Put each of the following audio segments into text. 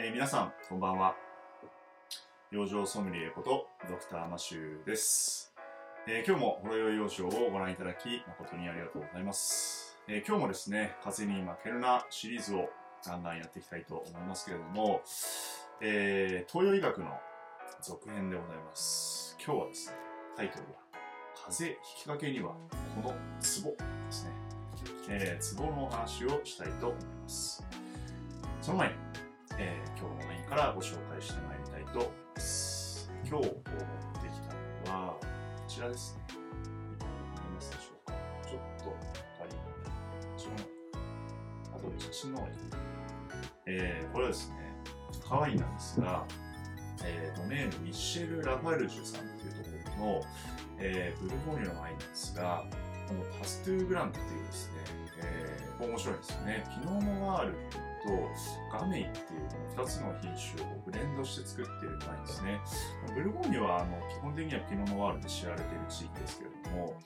えー皆さん、こんばんは。養生ソムリエこと、ドクターマシューです。えー今日もほろ酔い養生をご覧いただき、誠にありがとうございます。えー今日もですね、風に負けるなシリーズをガンガンやっていきたいと思いますけれども、え東洋医学の続編でございます。今日はですね、タイトルは、風邪引きかけにはこのツボですね。えー、ツボの話をしたいと思います。その前に、えー今日のワインからご紹介してまいりたいと思います。今日持ってきたのは、こちらですね。見えますでしょうかちょっと、明かり、違うな。あとで写真の方がいい。えーこれはですね、ハワイなんですが、えードメールミッシェル・ラファルジュさんというところの、えーブルゴーニュのワインなんですが、このパストゥーグランっていうですね、えー面白いですよね。ピノノワールとガメイっていう2つの品種をブレンドして作っているワインですね。ブルゴーニュはあの基本的にはピノノワールで知られている地域ですけれども、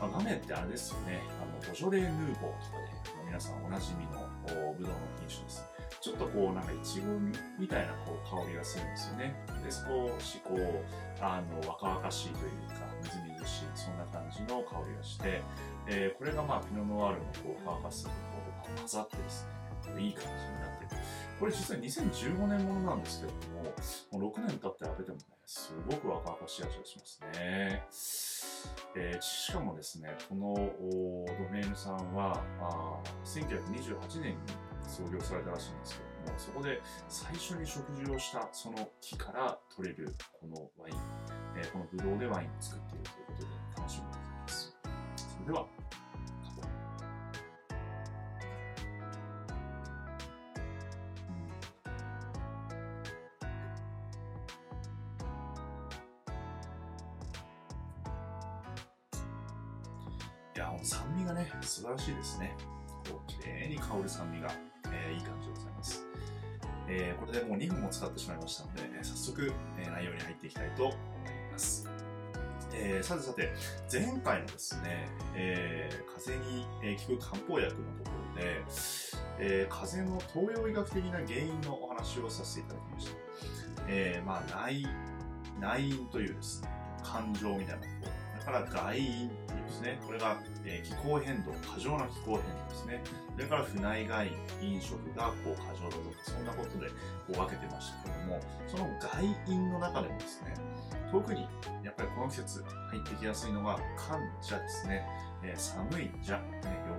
まあ、ガメってあれですよね、あのボジョレーヌーボーとかであの皆さんおなじみのブドウの品種です。ちょっとこうなんかイチゴみたいなこう香りがするんですよね。で、少しこう、あの若々しいというか、みずみずしい、そんな感じの香りがして、えーこれがまあピノノワールのこうファーカスとこう混ざってですね、いい感じになってる。これ実は2015年ものなんですけども、もう6年経って食べてもね、すごく若々しい味がしますね。えーしかもですね、このドメーヌさんは、あ1928年に創業されたらしいんですけども、そこで最初に食事をしたその木から取れるこのワイン、えーこのブドウでワインを作っているということで楽しみでございます。それでは、いや、もう酸味がね、素晴らしいですね。こう、綺麗に香る酸味が、えーいい感じでございます。えーこれでもう2分も使ってしまいましたので、え早速、え内容に入っていきたいと思います。えーさてさて、前回のですね、えー風邪に効く漢方薬のところで、えー風邪の東洋医学的な原因のお話をさせていただきました。えまあ、内、内因というですね、感情みたいなところ。それから外因ですね、これが、え気候変動、過剰な気候変動ですね。それから不内外、飲食がこう過剰だとか、そんなことでこう分けてましたけども、その外因の中でもですね、特にやっぱりこの季節入ってきやすいのが寒邪ですね。え寒い邪、ね、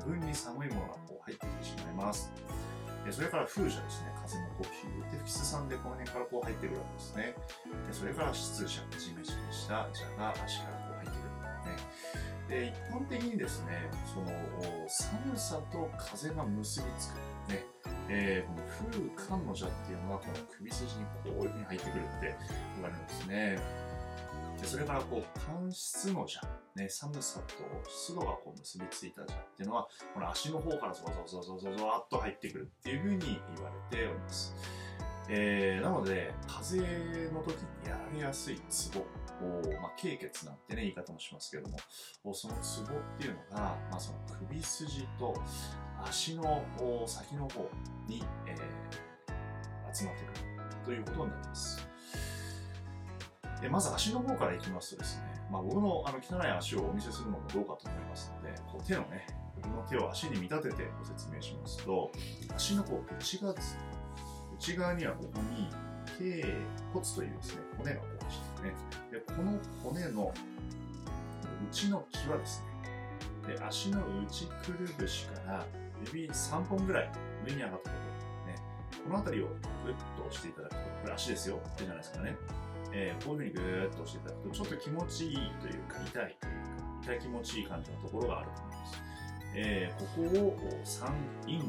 余分に寒いものがこう入ってきてしまいます。えそれから風邪ですね、風の呼吸で、フィスさんでこの辺からこう入ってくるわけですね。でそれから湿邪、ジメジメした邪が足から。で、一般的にですね、その寒さと風が結びつく。ね。えーこの風寒の邪っていうのがこの首筋にこういうふうに入ってくるって言われるんですね。でそれからこう寒湿の邪、ね、寒さと湿度がこう結びついた邪っていうのはこの足の方からゾワゾワゾワゾワゾワっと入ってくるっていうふうに言われております。えーなので、風邪の時にやすいツボ、まあ、経血なんてね、言い方もしますけども、そのツボっていうのが、まあ、その首筋と足の先の方に、えー集まってくるということになります。でまず足の方からいきますとですね、まあ、僕のあの汚い足をお見せするのもどうかと思いますので、こう手のね、僕の手を足に見立ててご説明しますと、足のこう内側ですね、内側にはここに頸骨というですね、骨がこう走ってね、でこの骨の内の際ですね、で足の内くるぶしから指3本ぐらい上に上がったところ、ね、この辺りをグッと押していただくと、これ足ですよ、ってじゃないですかね。えーこういうふうにぐーっと押していただくと、ちょっと気持ちいいというか、痛いというか、痛い気持ちいい感じのところがあると思います。えーここを三陰交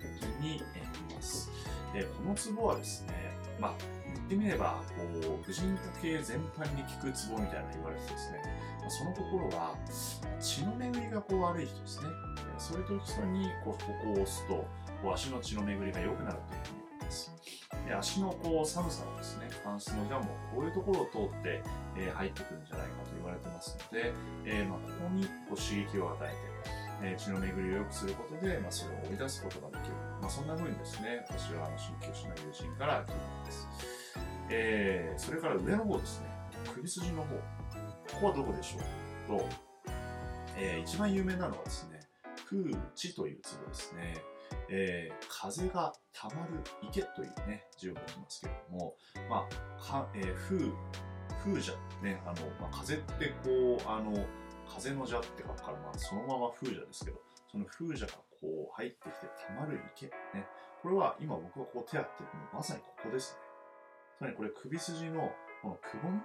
的に、えー見ます。で、このツボはですね、まあ、言ってみれば、こう、婦人科系全般に効くツボみたいな言われてですね、まあそのところは、血の巡りがこう悪い人ですね。そういう時に、こう、ここを押すと、こう足の血の巡りが良くなるというふうに言います。で足のこう寒さをですね、関湿の邪もこういうところを通って、えー入ってくるんじゃないかと言われてますので、えーまあ、ここにこう刺激を与えて、えー血の巡りを良くすることで、まあ、それを追い出すことができる。まあ、そんな風にですね、私はあの鍼灸師の友人から聞いたんです。えー、それから上の方ですね、首筋の方。ここはどこでしょうと、えー、一番有名なのはですね、風地というツボですね。えー、風が溜まる池というね、字を書きますけれども、まあ、かえー、風、風邪ね、あの、まあ、風ってこう、あの、風の邪って書くから、まあ、そのまま風邪ですけど、その風邪がこう入ってきて溜まる池、ね。これは今僕がこう手やってるのまさにここですね。つまりこれ首筋のこのくぼみ？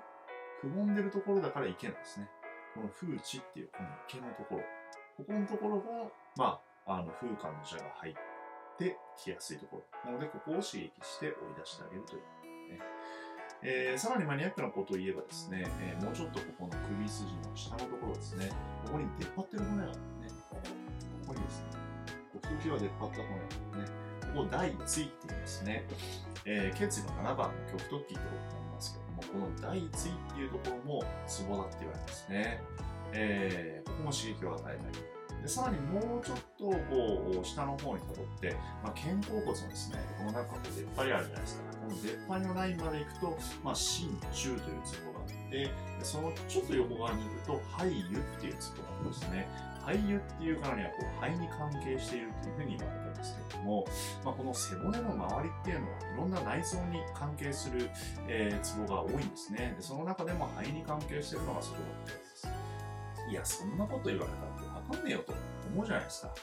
くぼんでるところだから池なんですね。この風地っていうこの池のところ。ここのところが、まあ、あの風化の邪が入ってきやすいところ。なので、ここを刺激して追い出してあげるという。ねえー、さらにマニアックなことを言えばですね、えー、もうちょっとここの首筋の下のところですね、ここに出っ張ってる骨があるここにですね、こう空気は出っ張った骨があるね、ここ第一って言いますね、えー、血の7番の極突起ってことになりますけども、この第一っていうところもツボだって言われますね。えー、ここも刺激を与えたり。でさらにもうちょっとこう下の方にたどって、まあ、肩甲骨のですね、この中こう出っ張りあるじゃないですか。この出っ張りのラインまで行くと、まあ、心中というツボがあって、そのちょっと横側に行くと、肺油っていうツボがありますね。肺油っていうからにはこう肺に関係しているというふうに言われてますけれども、まあ、この背骨の周りっていうのはいろんな内臓に関係する、えー、ツボが多いんですねで。その中でも肺に関係しているのがそこだったです。いや、そんなこと言われたってわかんねえよと思うじゃないですか。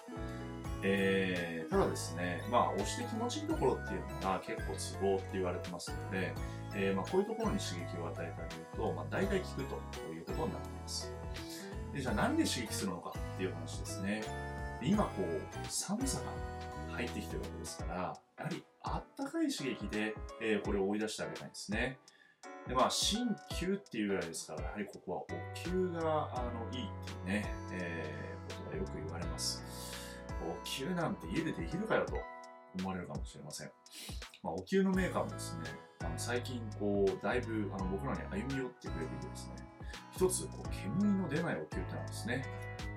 えー、ただですね、まあ、押して気持ちいいところっていうのが結構ツボって言われてますので、えー、まあ、こういうところに刺激を与えてあげると、まあ、大体効くということになっています。でじゃあ何で刺激するのかっていう話ですね。今こう、寒さが入ってきてるわけですから、やはりあったかい刺激で、えー、これを追い出してあげたいんですね。で、まあ、鍼灸っていうぐらいですから、やはりここはお灸があのいいっていうね、えー、ことがよく言われます。お灸なんて家でできるかよと思われるかもしれません。まあ、お灸のメーカーもですね、あの最近こう、だいぶあの僕らに歩み寄ってくれていてですね、一つこう煙の出ないお灸ってなんですね。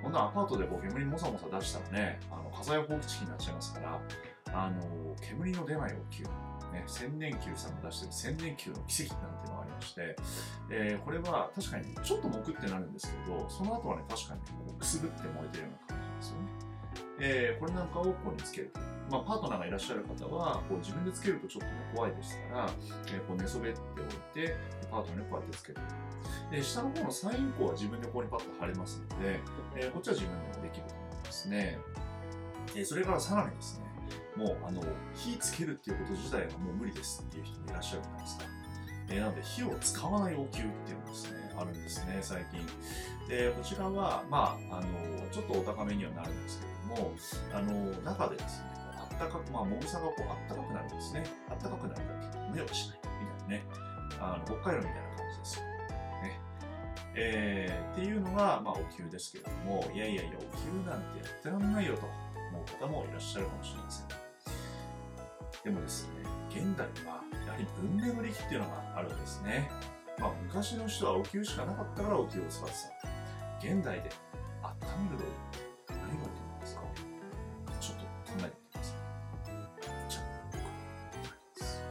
こんなアパートでこう煙もさもさ出したらね、あの火災報知器になっちゃいますから、あの煙の出ないお灸。ね、千年球さんが出してる千年球の奇跡なんていうのがありまして、えー、これは確かにちょっともくってなるんですけど、その後はね、確かにこうくすぶって燃えてるような感じなんですよね。えー、これなんかをここにつけると。まあ、パートナーがいらっしゃる方は、こう自分でつけるとちょっと、ね、怖いですから、えー、こう寝そべっておいて、パートナーにこうやってつける。で、下の方のサイン項は自分でここにパッと貼れますので、えー、こっちは自分でもできると思いますね。えそれからさらにですね、もうあの火つけるっていうこと自体がもう無理ですっていう人もいらっしゃるじゃないですか。え、なので火を使わないお灸っていうのがですね、あるんですね、最近。で、こちらは、まあ、あの、ちょっとお高めにはなるんですけれども、あの、中でですね、あったかく、まあ、もぐさがこうあったかくなるんですね。あったかくなるだけ。目をしない。みたいなね。あの、北海道みたいな感じですよ。ね。えー、っていうのが、まあ、お灸ですけれども、いやいやいや、お灸なんてやってらんないよと思う方もいらっしゃるかもしれません。でもですね、現代はやはり文明の利器っていうのがあるんですね。まあ昔の人はお灸しかなかったからお灸を使ってた。現代で温める道具何がいいと思いますか？ちょっと考えてみてください。じゃあ、僕ます。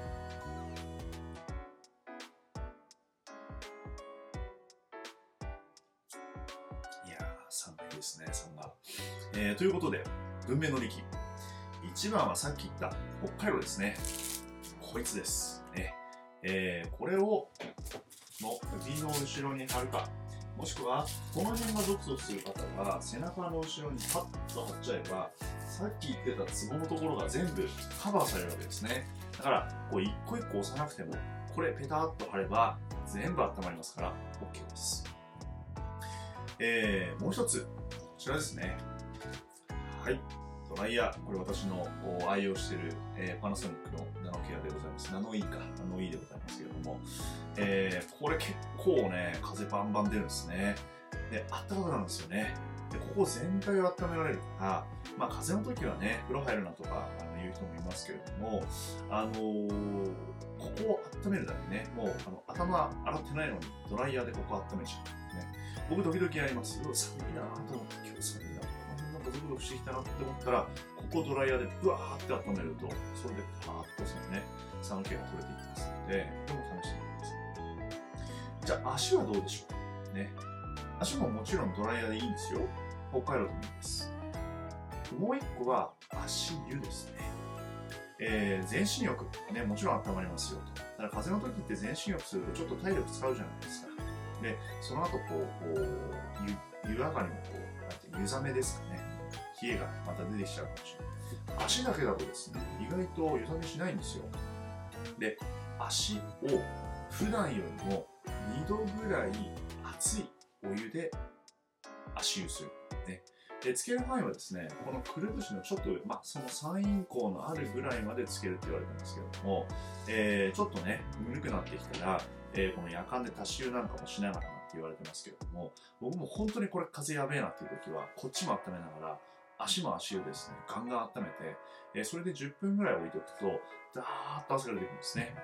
いやー、寒いですね、そんな。えー、ということで、文明の利器。1番はさっき言った北海道ですね。こいつです。ねえー、これをの首の後ろに貼るか、もしくはこの辺がゾクゾクする方は背中の後ろにパッと貼っちゃえば、さっき言ってたツボのところが全部カバーされるわけですね。だから、こう一個一個押さなくても、これペタッと貼れば全部温まりますから OK です。えー、もう一つ、こちらですね。はい。ドライヤー、これ私の愛用している、えー、パナソニックのナノケアでございますます。ナノイーか、ナノイーでございますけれども、えー、これ結構ね、風バンバン出るんですね。で、あったかくなるんですよね。で、ここ全体を温められるから、まあ風の時はね、風呂入るなとかあの言う人もいますけれども、あのー、ここを温めるだけね、もうあの頭洗ってないのにドライヤーでここ温めちゃう。ね、僕時々やります。寒いなと思って今日寒いな。この辺のかゾクゾクしてきたなって思ったら、ここドライヤーでブワーって温めると、それでパーッとそのね、寒気が取れていきますので、これも試してみてください。じゃあ足はどうでしょうね。足ももちろんドライヤーでいいんですよ。北海道でもいいです。もう一個は足湯ですね。えー、全身浴、ね、もちろん温まりますよと。ただ風邪の時って全身浴するとちょっと体力使うじゃないですか。で、その後こう、こう湯湯上がりもこう、なんて湯冷めですかね。冷えがまた出てきちゃうかもしれない。足だけだとですね、意外と湯冷めしないんですよ。で、足を普段よりも2度ぐらい熱いお湯で足湯する。ね。で、つける範囲はですね、このくるぶしのちょっと、まあ、その三陰交のあるぐらいまでつけるって言われてますけれども、えー、ちょっとね、ぬるくなってきたら、えー、この夜間で足湯なんかもしながらなって言われてますけれども、僕も本当にこれ風やべえなっていう時は、こっちも温めながら、足も足湯ですね、ガンガン温めて、え、それで10分ぐらい置いておくと、ダーッと汗が出てくるんですね。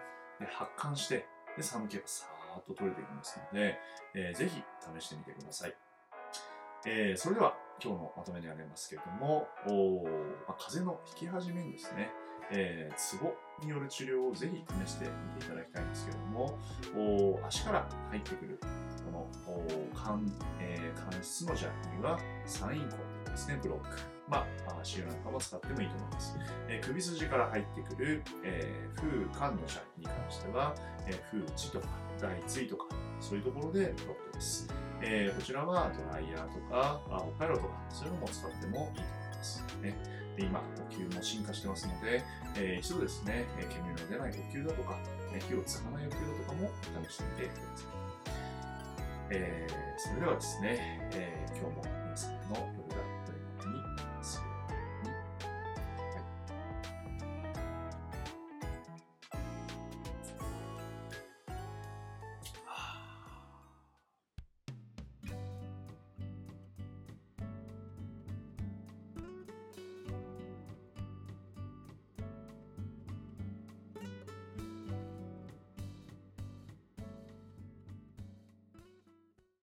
で、発汗して、で、寒気がさーっと取れていきますので、えー、ぜひ試してみてください。えー、それでは今日のまとめにありますけれども、おまあ、風邪の引き始めにですね、えー、ツボによる治療をぜひ試してみていただきたいんですけれども、お足から入ってくるこの関,、えー、関質の弱にはサインコですね、ブロック。まあ、足湯なんかも使ってもいいと思います。えー、首筋から入ってくる、えー、風寒の者に関しては、えー、風地とか大椎とか、そういうところでブロックです。えー、こちらはドライヤーとか、あ北海道とか、そういうのも使ってもいいと思います。ね、今、呼吸も進化してますので、えー、一度ですね、煙の出ない呼吸だとか、火をつかない呼吸だとかも試してみてください。えー、それではですね、えー、今日も皆さんの